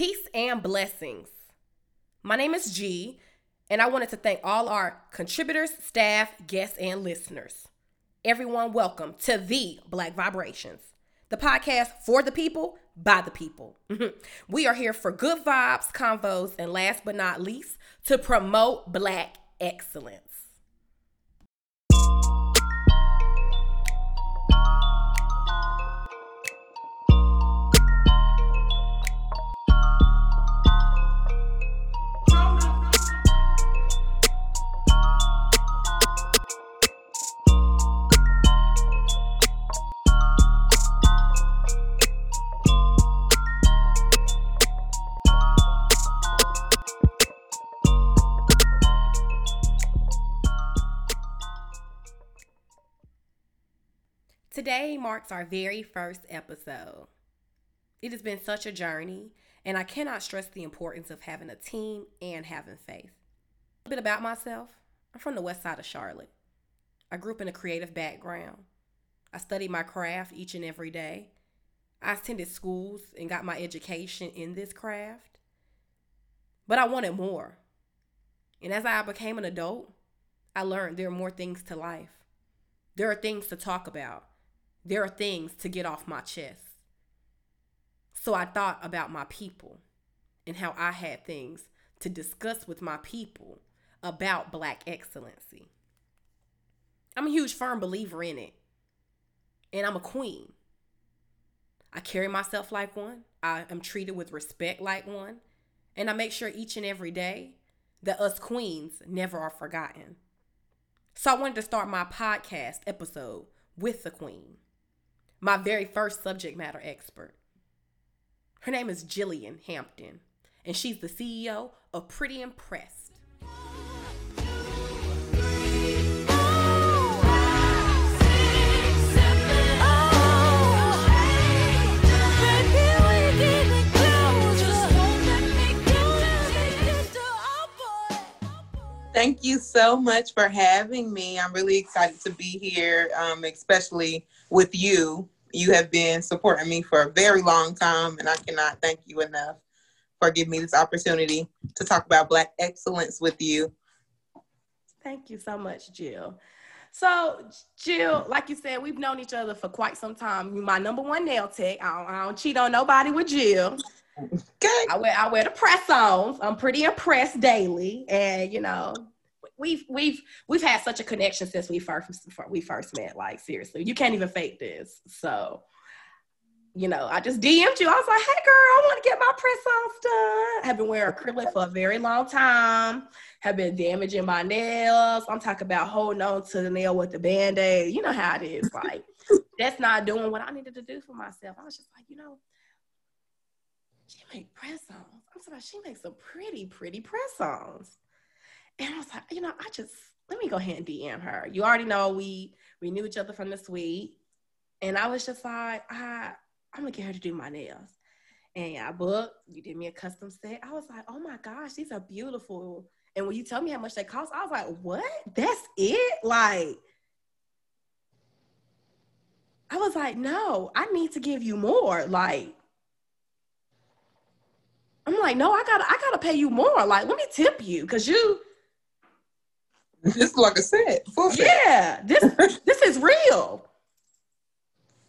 Peace and blessings. My name is G, and I wanted to thank all our contributors, staff, guests, and listeners. Everyone, welcome to the Black Vibrations, the podcast for the people, by the people. we are here for good vibes, convos, and last but not least, to promote Black excellence. Today marks our very first episode. It has been such a journey, and I cannot stress the importance of having a team and having faith. A bit about myself I'm from the west side of Charlotte. I grew up in a creative background. I studied my craft each and every day. I attended schools and got my education in this craft. But I wanted more. And as I became an adult, I learned there are more things to life. There are things to talk about there are things to get off my chest. So I thought about my people and how I had things to discuss with my people about Black excellency. I'm a huge firm believer in it, and I'm a queen. I carry myself like one, I am treated with respect like one, and I make sure each and every day that us queens never are forgotten. So I wanted to start my podcast episode with the queen my very first subject matter expert. Her name is Jillian Hampton, and she's the CEO of PrettyNPressed. Thank you so much for having me. I'm really excited to be here, um, especially with you. You have been supporting me for a very long time, and I cannot thank you enough for giving me this opportunity to talk about Black excellence with you. Thank you so much, Jill. So, Jill, like you said, we've known each other for quite some time. You're my number one nail tech. I don't, I don't cheat on nobody with Jill. I wear I wear the press ons. I'm pretty impressed daily, and you know, we've we've we've had such a connection since we first we first met. Like seriously, you can't even fake this. So, you know, I just DM'd you. I was like, hey girl, I want to get my press ons done. I've been wearing acrylic for a very long time. Have been damaging my nails. I'm talking about holding on to the nail with the band-aid. You know how it is. Like, that's not doing what I needed to do for myself. I was just like, you know, she make press ons. I'm sorry, she makes some pretty, pretty press ons. And I was like, you know, I just let me go ahead and DM her. You already know we we knew each other from the suite. And I was just like, I I'm gonna get her to do my nails. And I booked, you did me a custom set. I was like, oh my gosh, these are beautiful. And when you tell me how much they cost, I was like, what? That's it? Like, I was like, no, I need to give you more. Like, I'm like, no, I gotta, I gotta pay you more. Like, let me tip you, cause you this like a set. Full set. Yeah, this this is real.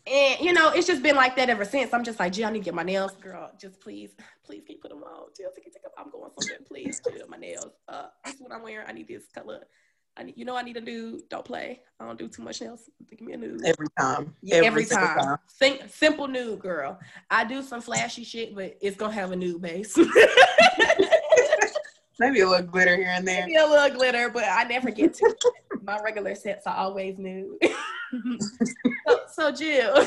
And you know, it's just been like that ever since. I'm just like, gee, I need to get my nails, girl. Just please, please can you put them on? Jill, take, I'm going somewhere. Please, Jill, my nails. Uh, this is what I'm wearing. I need this color. I need, you know, I need a nude. Don't play. I don't do too much nails. Give me a nude. Every time. Yeah, every, every time. time. Think, simple nude, girl. I do some flashy shit, but it's gonna have a nude base. Maybe a little glitter here and there. Maybe a little glitter, but I never get to. My regular sets are always nude. so, so Jill,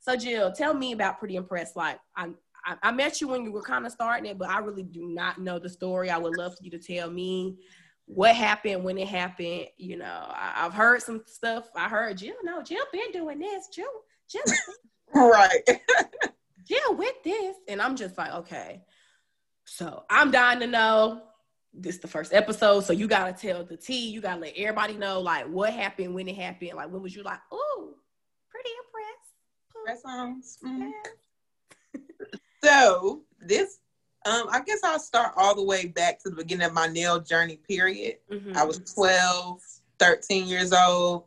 so Jill, tell me about PrettyNPressed. Like I, I, I met you when you were kind of starting it, but I really do not know the story. I would love for you to tell me what happened when it happened. You know, I, have heard some stuff. I heard Jill. No, Jill been doing this. Jill, Jill, right. Jill with this, and I'm just like, okay. So I'm dying to know. This the first episode, so you gotta tell the T. You gotta let everybody know like what happened, when it happened. Like when was you like, oh, pretty impressed? Press songs. Mm-hmm. so this um, I guess I'll start all the way back to the beginning of my nail journey period. Mm-hmm. I was 12, 13 years old.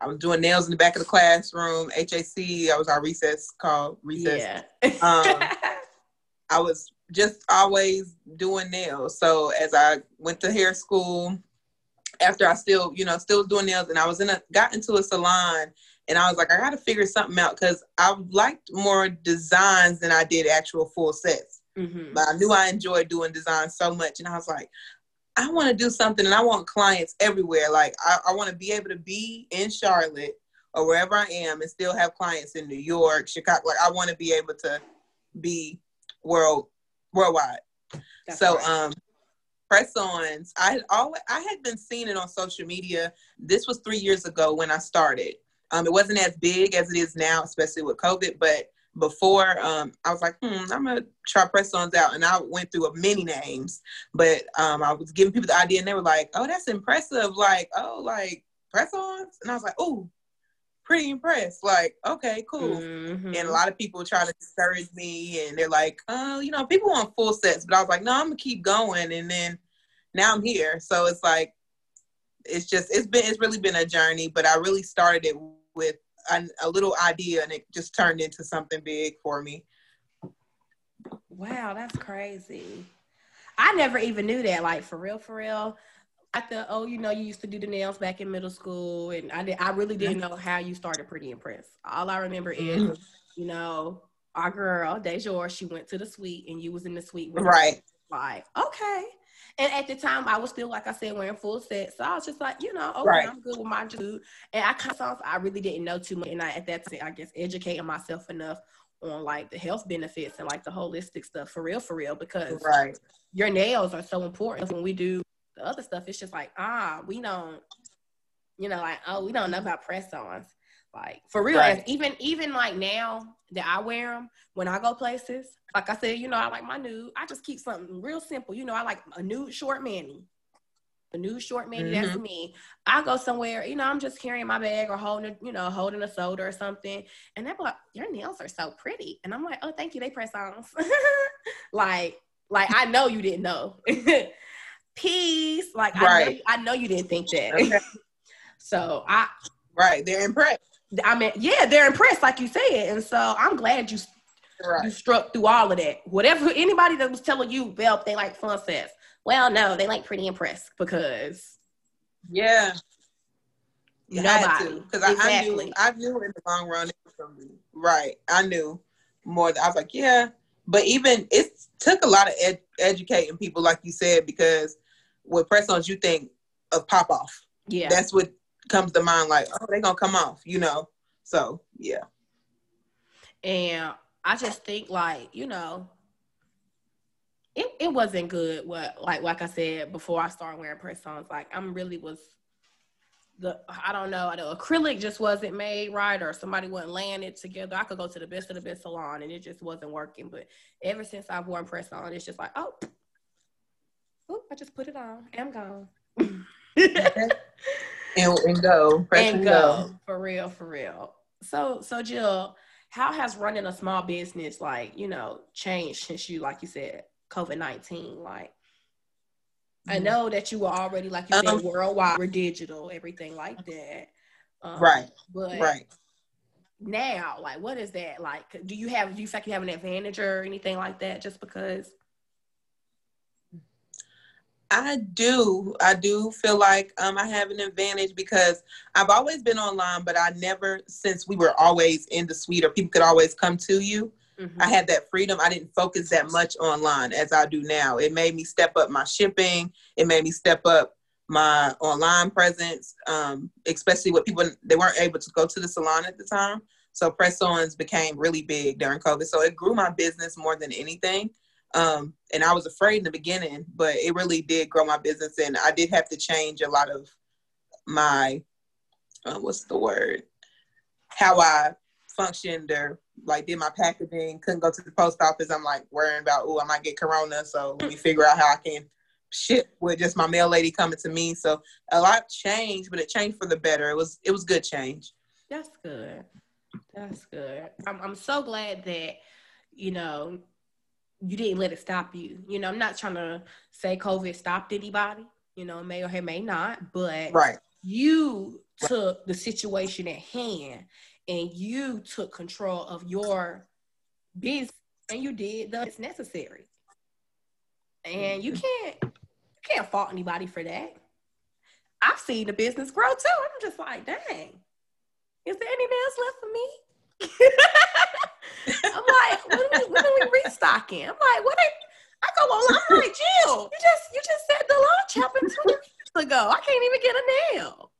I was doing nails in the back of the classroom. HAC, I was our recess called recess. Yeah. um, I was just always doing nails. So as I went to hair school, after I still, you know, still doing nails, and I was in a got into a salon, and I was like, I got to figure something out because I liked more designs than I did actual full sets. Mm-hmm. But I knew I enjoyed doing design so much, and I was like, I want to do something, and I want clients everywhere. Like I, I want to be able to be in Charlotte or wherever I am, and still have clients in New York, Chicago. Like I want to be able to be world worldwide. That's so right. um press ons i had always i had been seeing it on social media this was three years ago when i started um, it wasn't as big as it is now especially with covid but before um, i was like hmm i'm gonna try press ons out and i went through many names but um, i was giving people the idea and they were like oh that's impressive like oh like press ons and i was like oh pretty impressed. Like, okay, cool. Mm-hmm. And a lot of people try to discourage me and they're like, oh, you know, people want full sets. But I was like, no, I'm gonna keep going. And then now I'm here. So it's like it's just it's been it's really been a journey, but I really started it with a, a little idea and it just turned into something big for me. Wow, that's crazy. I never even knew that. Like for real, for real at the oh, you know, you used to do the nails back in middle school, and I did. I really didn't know how you started PrettyNPressed. All I remember is, mm-hmm. you know, our girl Dejour, she went to the suite, and you was in the suite with right. Her. Like, okay. And at the time, I was still, like I said, wearing full set. So I was just like, you know, okay, right. I'm good with my dude. And I kind of, I really didn't know too much. And I, at that time, I guess, educating myself enough on like the health benefits and like the holistic stuff for real, for real, because right. your nails are so important when we do the other stuff, it's just like, ah, we don't, you know, like, oh, we don't know about press ons. Like for real, right. even even like now that I wear them when I go places, like I said, you know, I like my nude. I just keep something real simple. You know, I like a nude short mani. A nude short mani, mm-hmm. that's me. I go somewhere, you know, I'm just carrying my bag or holding, you know, holding a soda or something, and they're like, "Your nails are so pretty," and I'm like, "Oh, thank you, they press on." like, like I know you didn't know. peace. Like right. I, know, I know you didn't think that. Okay. so I right, they're impressed. I mean, yeah, they're impressed, like you said, and so I'm glad you right. you struck through all of that. Whatever anybody that was telling you, well, they like fun sets. Well, no, they like pretty impressed because yeah, you nobody because exactly. I, I, knew I knew in the long run it was be right. I knew more. I was like, yeah, but even it took a lot of ed- educating people, like you said, because with press ons, you think of pop off. Yeah. That's what comes to mind, like, oh, they're gonna come off, you know. So yeah. And I just think like, you know, it, it wasn't good what like like I said before I started wearing press ons. Like I'm really was the I don't know, the acrylic just wasn't made right or somebody wasn't laying it together. I could go to the best of the best salon and it just wasn't working. But ever since I've worn press on, it's just like, oh, Oop, I just put it on. I'm gone. and, and go. Press and, go. go. For real, for real. So so Jill, how has running a small business like, you know, changed since you, like you said, COVID nineteen? Like I mm-hmm. know that you were already, like you said, um, worldwide, we're digital, everything like that. Um, right. But right. Now, like, what is that like? Do you have? Do you feel like you have an advantage or anything like that? Just because I do. I do feel like um, I have an advantage because I've always been online, but I never, since we were always in the suite or people could always come to you, mm-hmm. I had that freedom. I didn't focus that much online as I do now. It made me step up my shipping. It made me step up my online presence, um, especially with people, they weren't able to go to the salon at the time. So press ons became really big during COVID. So it grew my business more than anything. Um, and I was afraid in the beginning, but it really did grow my business. And I did have to change a lot of my, uh, what's the word? How I functioned or like did my packaging, couldn't go to the post office. I'm like worrying about, oh, I might get corona. So let me figure out how I can ship with just my mail lady coming to me. So a lot changed, but it changed for the better. It was it was good change. That's good. That's good. I'm I'm so glad that, you know, you didn't let it stop you. You know, I'm not trying to say COVID stopped anybody. You know, may or may not, but right. you took the situation at hand and you took control of your business and you did the it's necessary. And you mm-hmm. can't you can't fault anybody for that. I've seen the business grow too. I'm just like, dang, is there any else left for me? I'm like, when are, we, when are we restocking? I'm like, what? Are, I go on. I'm like, Jill, you just you just said the launch happened two weeks ago. I can't even get a nail.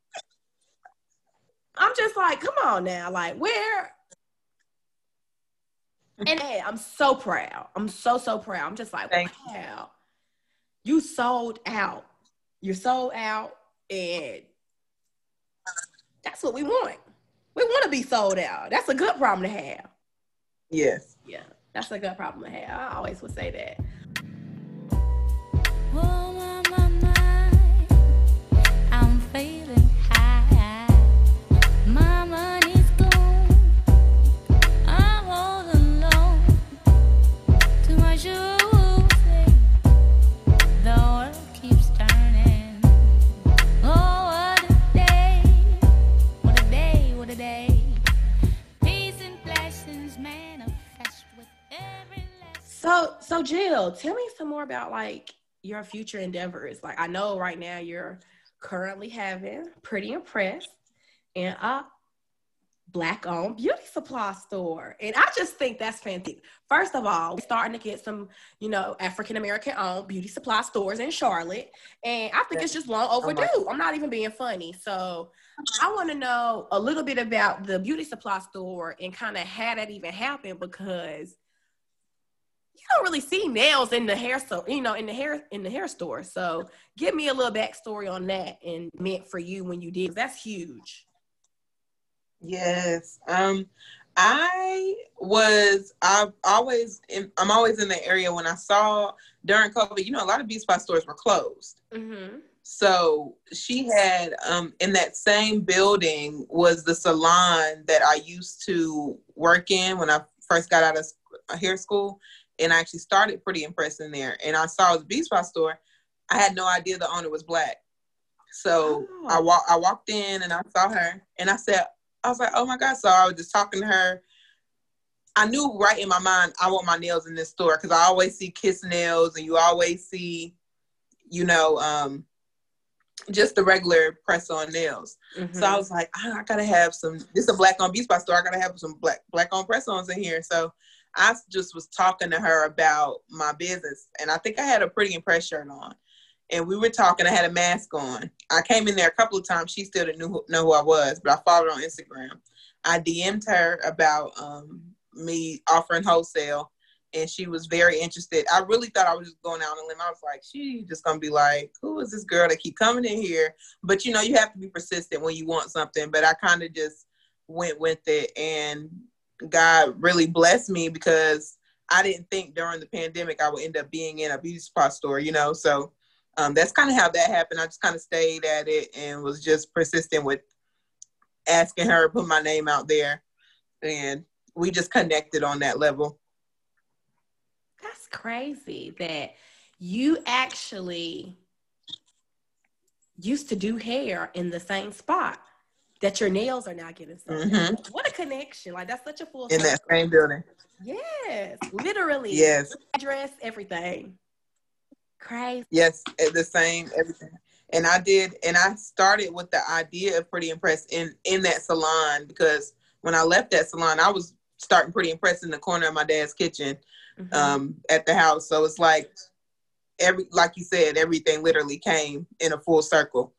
I'm just like, come on now, like where? And hey, I'm so proud. I'm so so proud. I'm just like, Thank wow, you. you sold out. You're sold out, and that's what we want. We want to be sold out. That's a good problem to have. Yes. Yeah, that's a good problem to have. I always would say that. So, so Jill, tell me some more about like your future endeavors. Like, I know right now you're currently having PrettyNPressed and a black owned beauty supply store. And I just think that's fantastic. First of all, we're starting to get some, you know, African American owned beauty supply stores in Charlotte. And I think it's just long oh overdue. I'm not even being funny. So I want to know a little bit about the beauty supply store and kind of how that even happened because you don't really see nails in the hair store, you know, in the hair in the hair store. So give me a little backstory on that and meant for you when you did. That's huge. Yes. Um I was I've always in, I'm always in the area when I saw during COVID, you know, a lot of beauty supply stores were closed. Mm-hmm. So she had um, in that same building was the salon that I used to work in when I first got out of hair school, and I actually started PrettyNPressed in there. And I saw the beauty supply store. I had no idea the owner was black. So oh. I walk I walked in and I saw her and I said, I was like, oh my God. So I was just talking to her. I knew right in my mind I want my nails in this store because I always see kiss nails and you always see, you know, um, just the regular press on nails. Mm-hmm. So I was like, I, I, gotta have some. This is a black on beauty supply store. I gotta have some black black on press ons in here. So I just was talking to her about my business, and I think I had a PrettyNPressed shirt on. And we were talking. I had a mask on. I came in there a couple of times. She still didn't know, know who I was, but I followed on Instagram. I DM'd her about um, me offering wholesale and she was very interested. I really thought I was just going out on a limb. I was like, she just gonna be like, who is this girl that keep coming in here? But you know, you have to be persistent when you want something. But I kind of just went with it, and God really blessed me because I didn't think during the pandemic I would end up being in a beauty supply store. You know, so um, that's kind of how that happened. I just kind of stayed at it and was just persistent with asking her, to put my name out there, and we just connected on that level that's crazy that you actually used to do hair in the same spot that your nails are now getting Mm-hmm. What a connection. Like that's such a full circle. in that same building. Yes, literally. Yes. Address, everything. Crazy. Yes, the same, everything. And I did, and I started with the idea of PrettyNPressed in in that salon because when I left that salon, I was starting PrettyNPressed in the corner of my dad's kitchen mm-hmm. um, at the house. So it's like every, like you said, everything literally came in a full circle.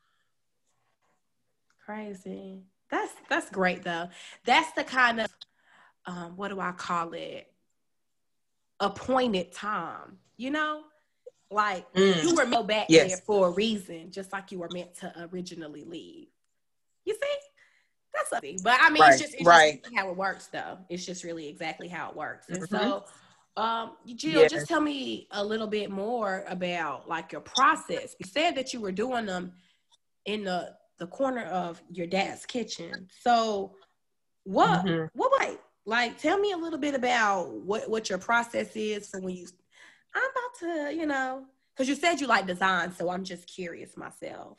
Crazy. That's that's great though. That's the kind of um, what do I call it? Appointed time. You know, like mm. you were meant back yes. there for a reason, just like you were meant to originally leave. You see? That's something. But I mean, right. it's just it's right. just how it works, though. It's just really exactly how it works. And mm-hmm. so, um, Jill, yes. just tell me a little bit more about like your process. You said that you were doing them in the the corner of your dad's kitchen. So what mm-hmm. what like like tell me a little bit about what what your process is for when you I'm about to, you know, because you said you like design, so I'm just curious myself.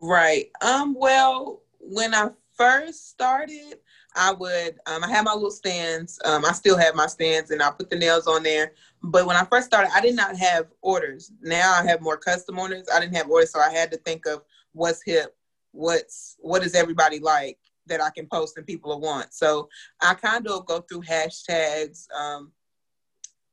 Right. Um. Well, when I first started, I would um, I had my little stands. Um, I still have my stands, and I put the nails on there. But when I first started, I did not have orders. Now I have more custom orders. I didn't have orders, so I had to think of what's hip, what's what is everybody like that I can post and people will want. So I kind of go through hashtags. Um,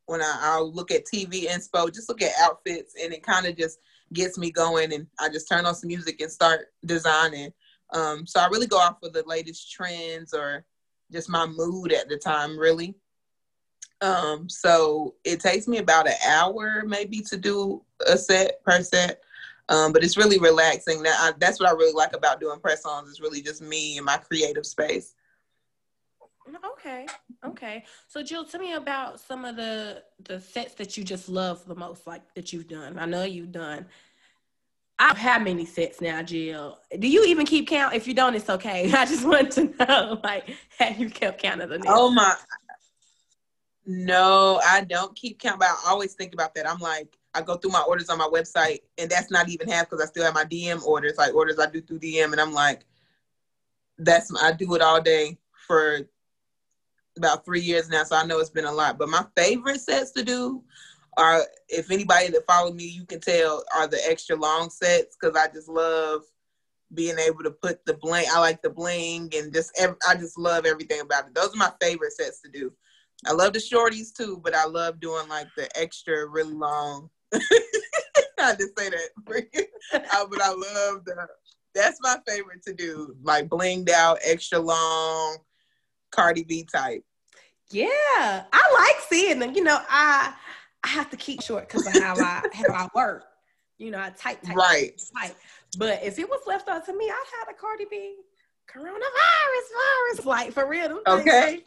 when I, I'll look at TV inspo, just look at outfits, and it kind of just gets me going. And I just turn on some music and start designing. Um, so I really go off of the latest trends or just my mood at the time, really. Um, so it takes me about an hour maybe to do a set per set. Um, but it's really relaxing. That I, that's what I really like about doing press ons. It's really just me and my creative space. Okay, okay. So Jill, tell me about some of the the sets that you just love the most, like that you've done. I know you've done I don't have many sets now, Jill. Do you even keep count? If you don't, it's okay. I just want to know, like, have you kept count of the nails? Oh my. No, I don't keep count, but I always think about that. I'm like, I go through my orders on my website, and that's not even half because I still have my DM orders, like orders I do through DM, and I'm like, that's I do it all day for about three years now, so I know it's been a lot. But my favorite sets to do are if anybody that follow me, you can tell are the extra long sets because I just love being able to put the bling. I like the bling and just I just love everything about it. Those are my favorite sets to do. I love the shorties too, but I love doing like the extra really long. I just say that, uh, but I love the. That's my favorite to do, like blinged out, extra long, Cardi B type. Yeah, I like seeing them. You know, I I have to keep short because of how I how I work. You know, I type, type, right. type. But if it was left up to me, I'd have a Cardi B coronavirus virus like for real. Okay.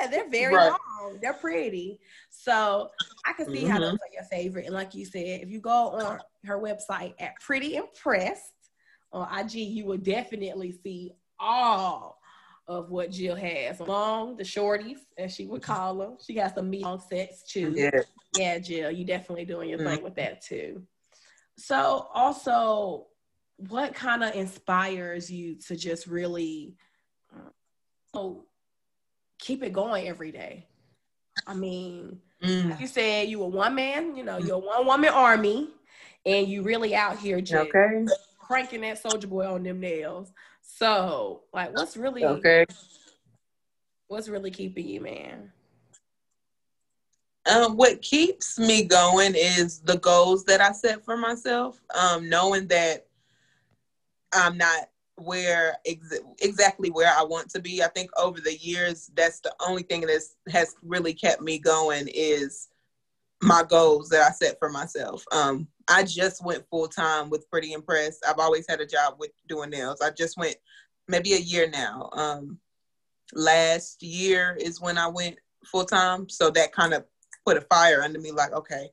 yeah, they're very right. long. They're pretty. So I can see mm-hmm. how those are your favorite. And like you said, if you go on her website at PrettyNPressed on IG, you will definitely see all of what Jill has. Long, the shorties, as she would call them. She got some meat on sets too. Yeah. yeah, Jill, you definitely doing your mm-hmm. thing with that too. So also, what kind of inspires you to just really oh, keep it going every day? I mean, mm. like you said, you were one man, you know, you're a one woman army, and you really out here just okay. cranking that soldier boy on them nails. So, like, what's really okay? What's really keeping you, man? Um, what keeps me going is the goals that I set for myself. Um, knowing that I'm not where ex- exactly where I want to be. I think over the years, that's the only thing that has really kept me going is my goals that I set for myself. Um, I just went full time with PrettyNPressed. I've always had a job with doing nails. I just went maybe a year now. Um, last year is when I went full time, so that kind of put a fire under me. Like, okay,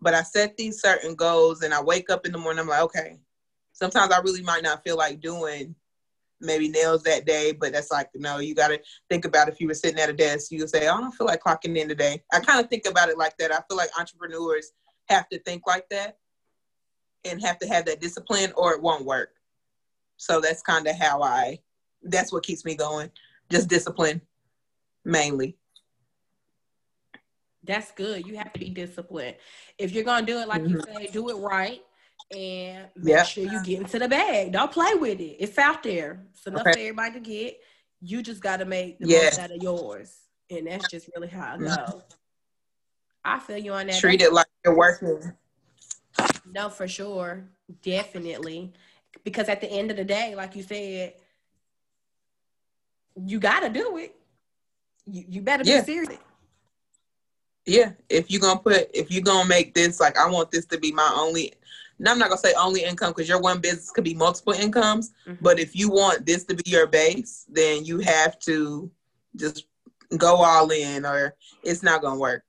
but I set these certain goals, and I wake up in the morning. I'm like, okay. Sometimes I really might not feel like doing maybe nails that day, but that's like, no, you got to think about if you were sitting at a desk, you say, I don't feel like clocking in today. I kind of think about it like that. I feel like entrepreneurs have to think like that and have to have that discipline or it won't work. So that's kind of how I, that's what keeps me going. Just discipline mainly. That's good. You have to be disciplined. If you're going to do it, like mm-hmm. you say, do it right and make yep. sure you get into the bag. Don't play with it. It's out there. It's enough okay. for everybody to get. You just got to make the yeah. most out of yours. And that's just really how I go. Mm-hmm. I feel you on that. Treat it like you're working. No, for sure. Definitely. Because at the end of the day, like you said, you got to do it. You, you better yeah. be serious. Yeah. If you're to put, if you're to make this, like, I want this to be my only I'm not gonna say only income because your one business could be multiple incomes. Mm-hmm. But if you want this to be your base, then you have to just go all in, or it's not gonna work.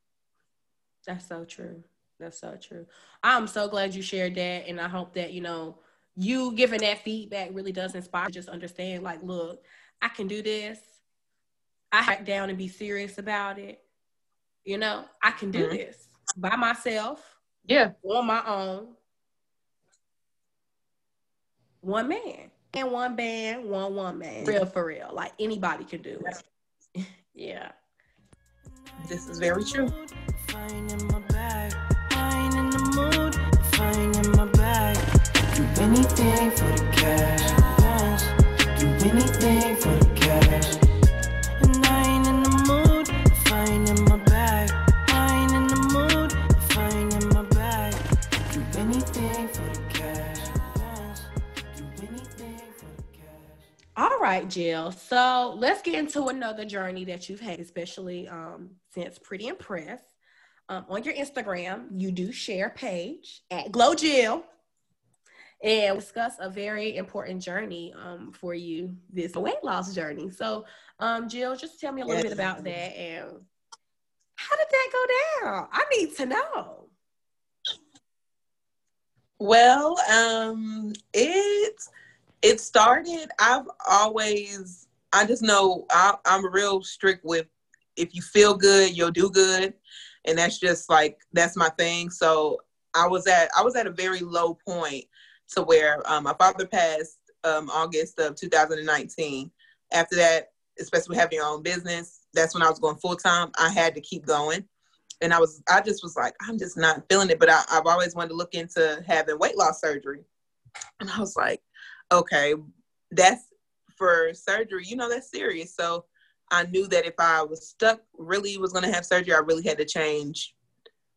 That's so true. That's so true. I'm so glad you shared that, and I hope that you know you giving that feedback really does inspire. Just understand, like, look, I can do this. I hack down and be serious about it, You know, I can do mm-hmm. this by myself. Yeah. On my own. One man. And one band, one woman. Real for real. Like anybody can do it. yeah. This is very true. anything for the cash. Do anything for the cash. Right, Jill. So let's get into another journey that you've had, especially um, since PrettyNPressed. Um, on your Instagram, you do share page at Glow Jill and discuss a very important journey um, for you, this weight loss journey. So, um, Jill, just tell me a little yes. bit about that and how did that go down? I need to know. Well, um, it it started. I've always, I just know I, I'm real strict with if you feel good, you'll do good, and that's just like that's my thing. So I was at I was at a very low point to where um, my father passed um, August of 2019. After that, especially having your own business, that's when I was going full time. I had to keep going. And I was, I just was like, I'm just not feeling it. But I, I've always wanted to look into having weight loss surgery. And I was like, okay, that's for surgery, you know, that's serious. So I knew that if I was stuck, really was going to have surgery, I really had to change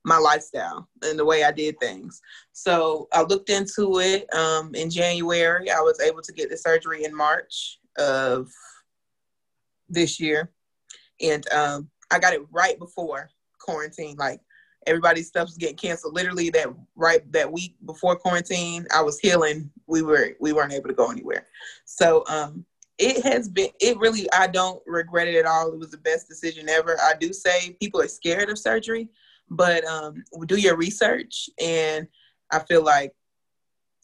my lifestyle and the way I did things. So I looked into it um, in January. I was able to get the surgery in March of this year. And um, I got it right before quarantine. Like everybody's stuff was getting canceled. Literally that right that week before quarantine, I was healing. We were we weren't able to go anywhere. So um it has been it really I don't regret it at all. It was the best decision ever. I do say people are scared of surgery but um, do your research, and I feel like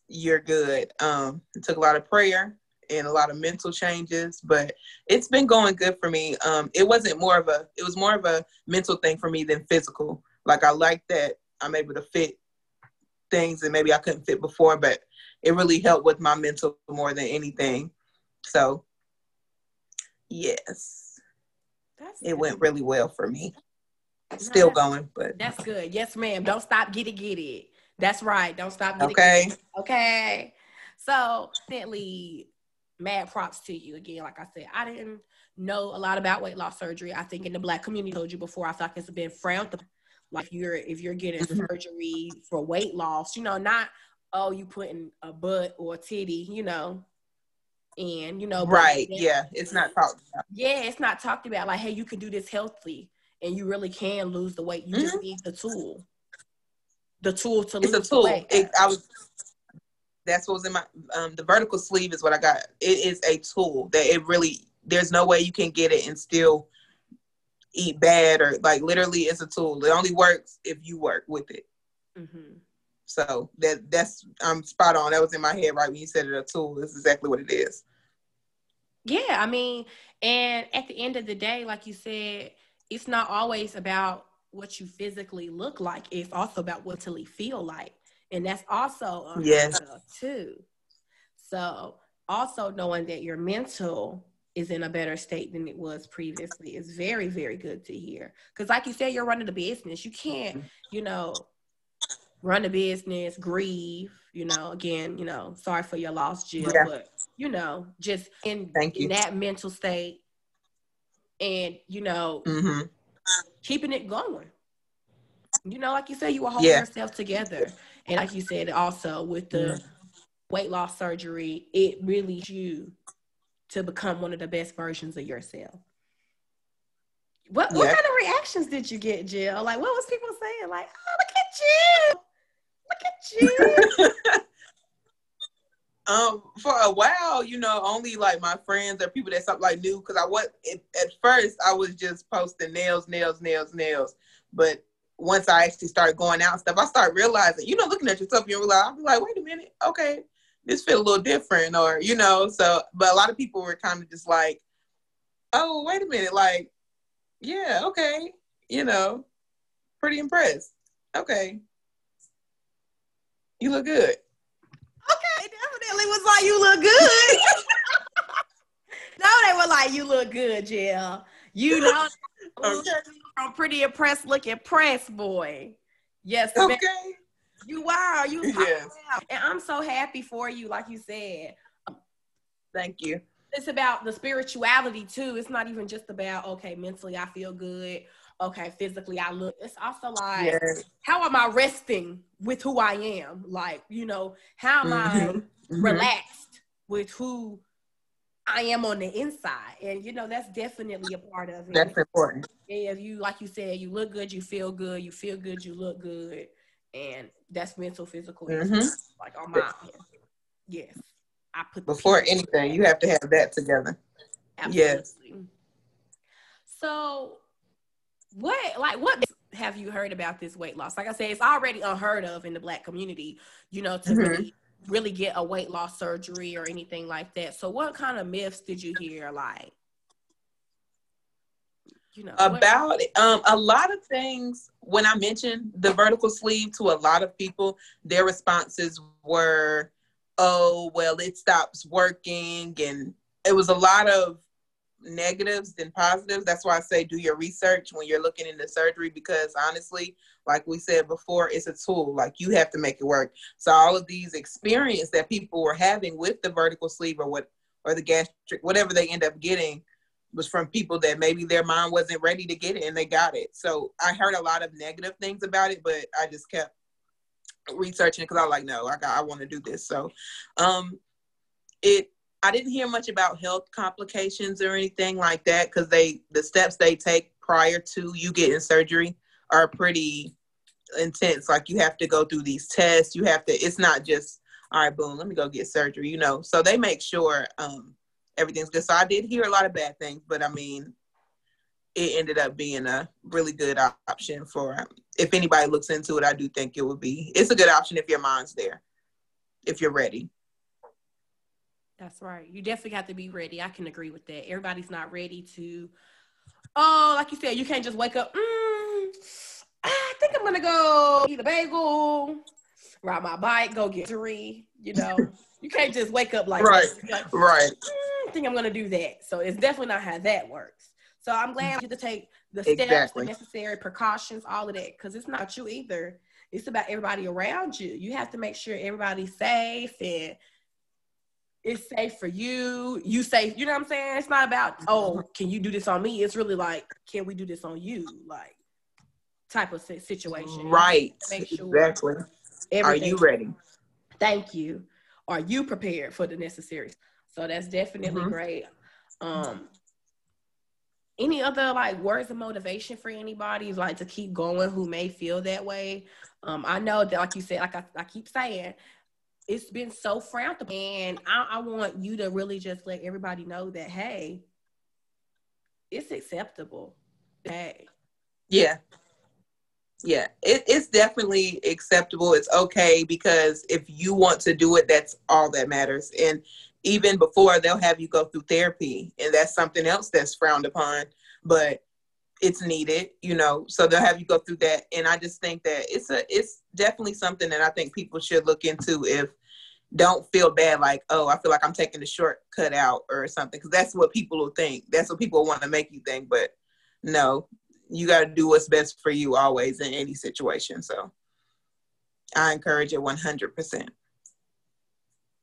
you're good. Um, it took a lot of prayer and a lot of mental changes, but it's been going good for me. Um, it wasn't more of a, it was more of a mental thing for me than physical. Like I like that I'm able to fit things that maybe I couldn't fit before, but it really helped with my mental more than anything. So, yes, That's it went really well for me. Still no, going, but that's good. Yes, ma'am. Don't stop. Get it. Get it. That's right. Don't stop. Get okay. It, get it. Okay. So, definitely, mad props to you again. Like I said, I didn't know a lot about weight loss surgery. I think in the black community, I told you before, I feel like it's been frowned. Like you're if you're getting mm-hmm. surgery for weight loss, you know, not oh you putting a butt or a titty, you know, and you know, right? Yeah, it's not talked about. Yeah, it's not talked about. Like, hey, you can do this healthy and you really can lose the weight. You mm-hmm. just need the tool. The tool to lose it's a tool. It, I was that's what was in my um, the vertical sleeve is what I got. It is a tool that it really there's no way you can get it and still eat bad or like literally it's a tool. It only works if you work with it. Mm-hmm. So that that's I'm spot on. That was in my head right when you said it. A tool is exactly what it is. Yeah, I mean, and at the end of the day, like you said, it's not always about what you physically look like. It's also about what you feel like. And that's also yes. too. So also knowing that your mental is in a better state than it was previously is very, very good to hear. Cause like you said, you're running the business. You can't, you know, run a business, grieve, you know, again, you know, sorry for your loss, Jill, yeah. but you know, just in, in that mental state and you know mm-hmm. keeping it going you know like you said you were holding yeah. yourself together and like you said also with the mm-hmm. weight loss surgery it really you to become one of the best versions of yourself. What, what kind of reactions did you get jill? Like what was people saying? Like oh look at jill. Look at jill. Um, for a while, you know, only like my friends or people that something like knew because I was at first I was just posting nails, nails, nails, nails. But once I actually started going out and stuff, I started realizing, you know, looking at yourself, you realize I'm like, wait a minute, okay, this feel a little different, or you know, so. But a lot of people were kind of just like, oh, wait a minute, like, yeah, okay, you know. pretty impressed. Okay. You look good. Okay, definitely was like you look good. no, they were like you look good, Jill. You know, okay. I'm pretty impressed looking press boy. Yes. Okay. You are. You yes. And I'm so happy for you, like you said. Thank you. It's about the spirituality too. It's not even just about okay, mentally I feel good. Okay, physically I look. It's also like yes. how am I resting with who I am? Like, you know, how am mm-hmm. I mm-hmm. relaxed with who I am on the inside. And you know, that's definitely a part of it. That's important. Yeah, if you like you said, you look good, you feel good, you feel good, you look good. And that's mental, physical, mm-hmm. like on my. Yes. I put before anything, you have to have that together. Absolutely. Yes. So what like what have you heard about this weight loss? Like I said, it's already unheard of in the black community, you know, to mm-hmm. really really get a weight loss surgery or anything like that. So what kind of myths did you hear like? You know, about um, a lot of things when I mentioned the vertical sleeve to a lot of people, their responses were, oh, well, it stops working. And it was a lot of negatives than positives. That's why I say do your research when you're looking into surgery because honestly, like we said before, it's a tool. Like you have to make it work. So all of these experience that people were having with the vertical sleeve or what or the gastric, whatever they end up getting, was from people that maybe their mind wasn't ready to get it and they got it. So I heard a lot of negative things about it, but I just kept researching because I was like, no, I got I want to do this. So um it I didn't hear much about health complications or anything like that because they the steps they take prior to you getting surgery are pretty intense. Like you have to go through these tests. You have to. It's not just all right, boom, let me go get surgery. You know, so they make sure um, everything's good. So I did hear a lot of bad things, but I mean, it ended up being a really good option for um, if anybody looks into it. I do think it would be. It's a good option if your mind's there, if you're ready. That's right. You definitely have to be ready. I can agree with that. Everybody's not ready to. Oh, like you said, you can't just wake up. Mm, I think I'm gonna go eat a bagel, ride my bike, go get three. You know, you can't just wake up like right, like, right. Mm, I think I'm gonna do that. So it's definitely not how that works. So I'm glad you to take the steps, exactly. the necessary precautions, all of that, because it's not you either. It's about everybody around you. You have to make sure everybody's safe and it's safe for you. You safe. You know what I'm saying? It's not about oh, can you do this on me? It's really like, can we do this on you? Like type of situation. Right. Sure exactly. Are you ready? Thank you. Are you prepared for the necessary? So that's definitely mm-hmm. great. Um, any other like words of motivation for anybody like to keep going who may feel that way? Um, I know that like you said, like I, I keep saying, it's been so frowned upon. And I, I want you to really just let everybody know that, hey, it's acceptable. Hey. Yeah. Yeah, it, it's definitely acceptable. It's okay because if you want to do it, that's all that matters. And even before, they'll have you go through therapy, and that's something else that's frowned upon, but it's needed, you know. So they'll have you go through that, and I just think that it's a it's definitely something that I think people should look into if don't feel bad like oh i feel like i'm taking the shortcut out or something because that's what people will think that's what people want to make you think but no you got to do what's best for you always in any situation. So i encourage it 100%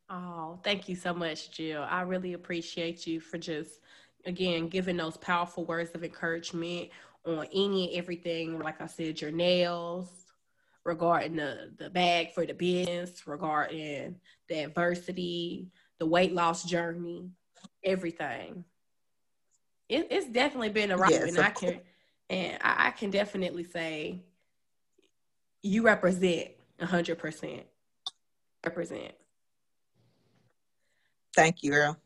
oh thank you so much jill. I really appreciate you for just again giving those powerful words of encouragement on any and everything. Like i said your nails regarding the, the bag for the business, regarding the adversity, the weight loss journey, everything. It, it's definitely been a ride, yes, and I can and I, I, can definitely say you represent hundred percent. Represent. Thank you, girl.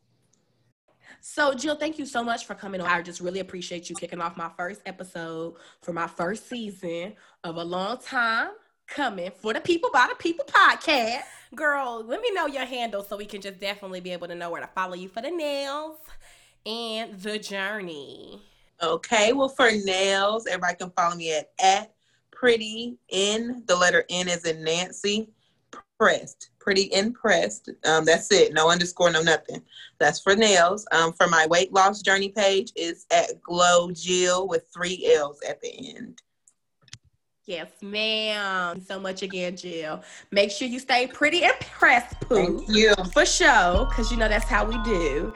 So, Jill, thank you so much for coming on. I just really appreciate you kicking off my first episode for my first season of a long time coming for the People by the People podcast. Girl, let me know your handle so we can just definitely be able to know where to follow you for the nails and the journey. Okay, well, for nails, everybody can follow me at, at pretty in the letter N is in Nancy pressed. Pretty impressed. Um, that's it. No underscore, no nothing. That's for nails. Um, for my weight loss journey page is at Glow Jill with three L's at the end. Yes, ma'am. So much again, Jill. Make sure you stay pretty impressed, Pooh. Thank you. For sure, because you know that's how we do.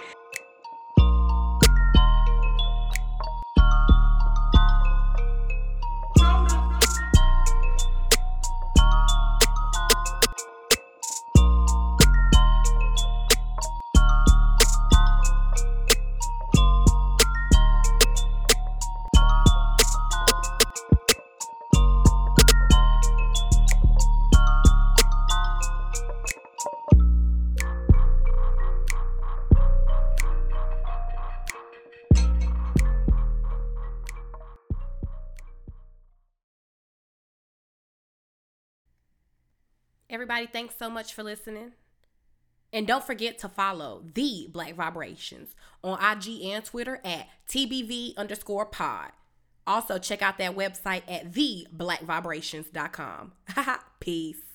Everybody, thanks so much for listening. And don't forget to follow the Black Vibrations on IG and Twitter at TBV underscore pod. Also, check out that website at theblackvibrations.com. Peace.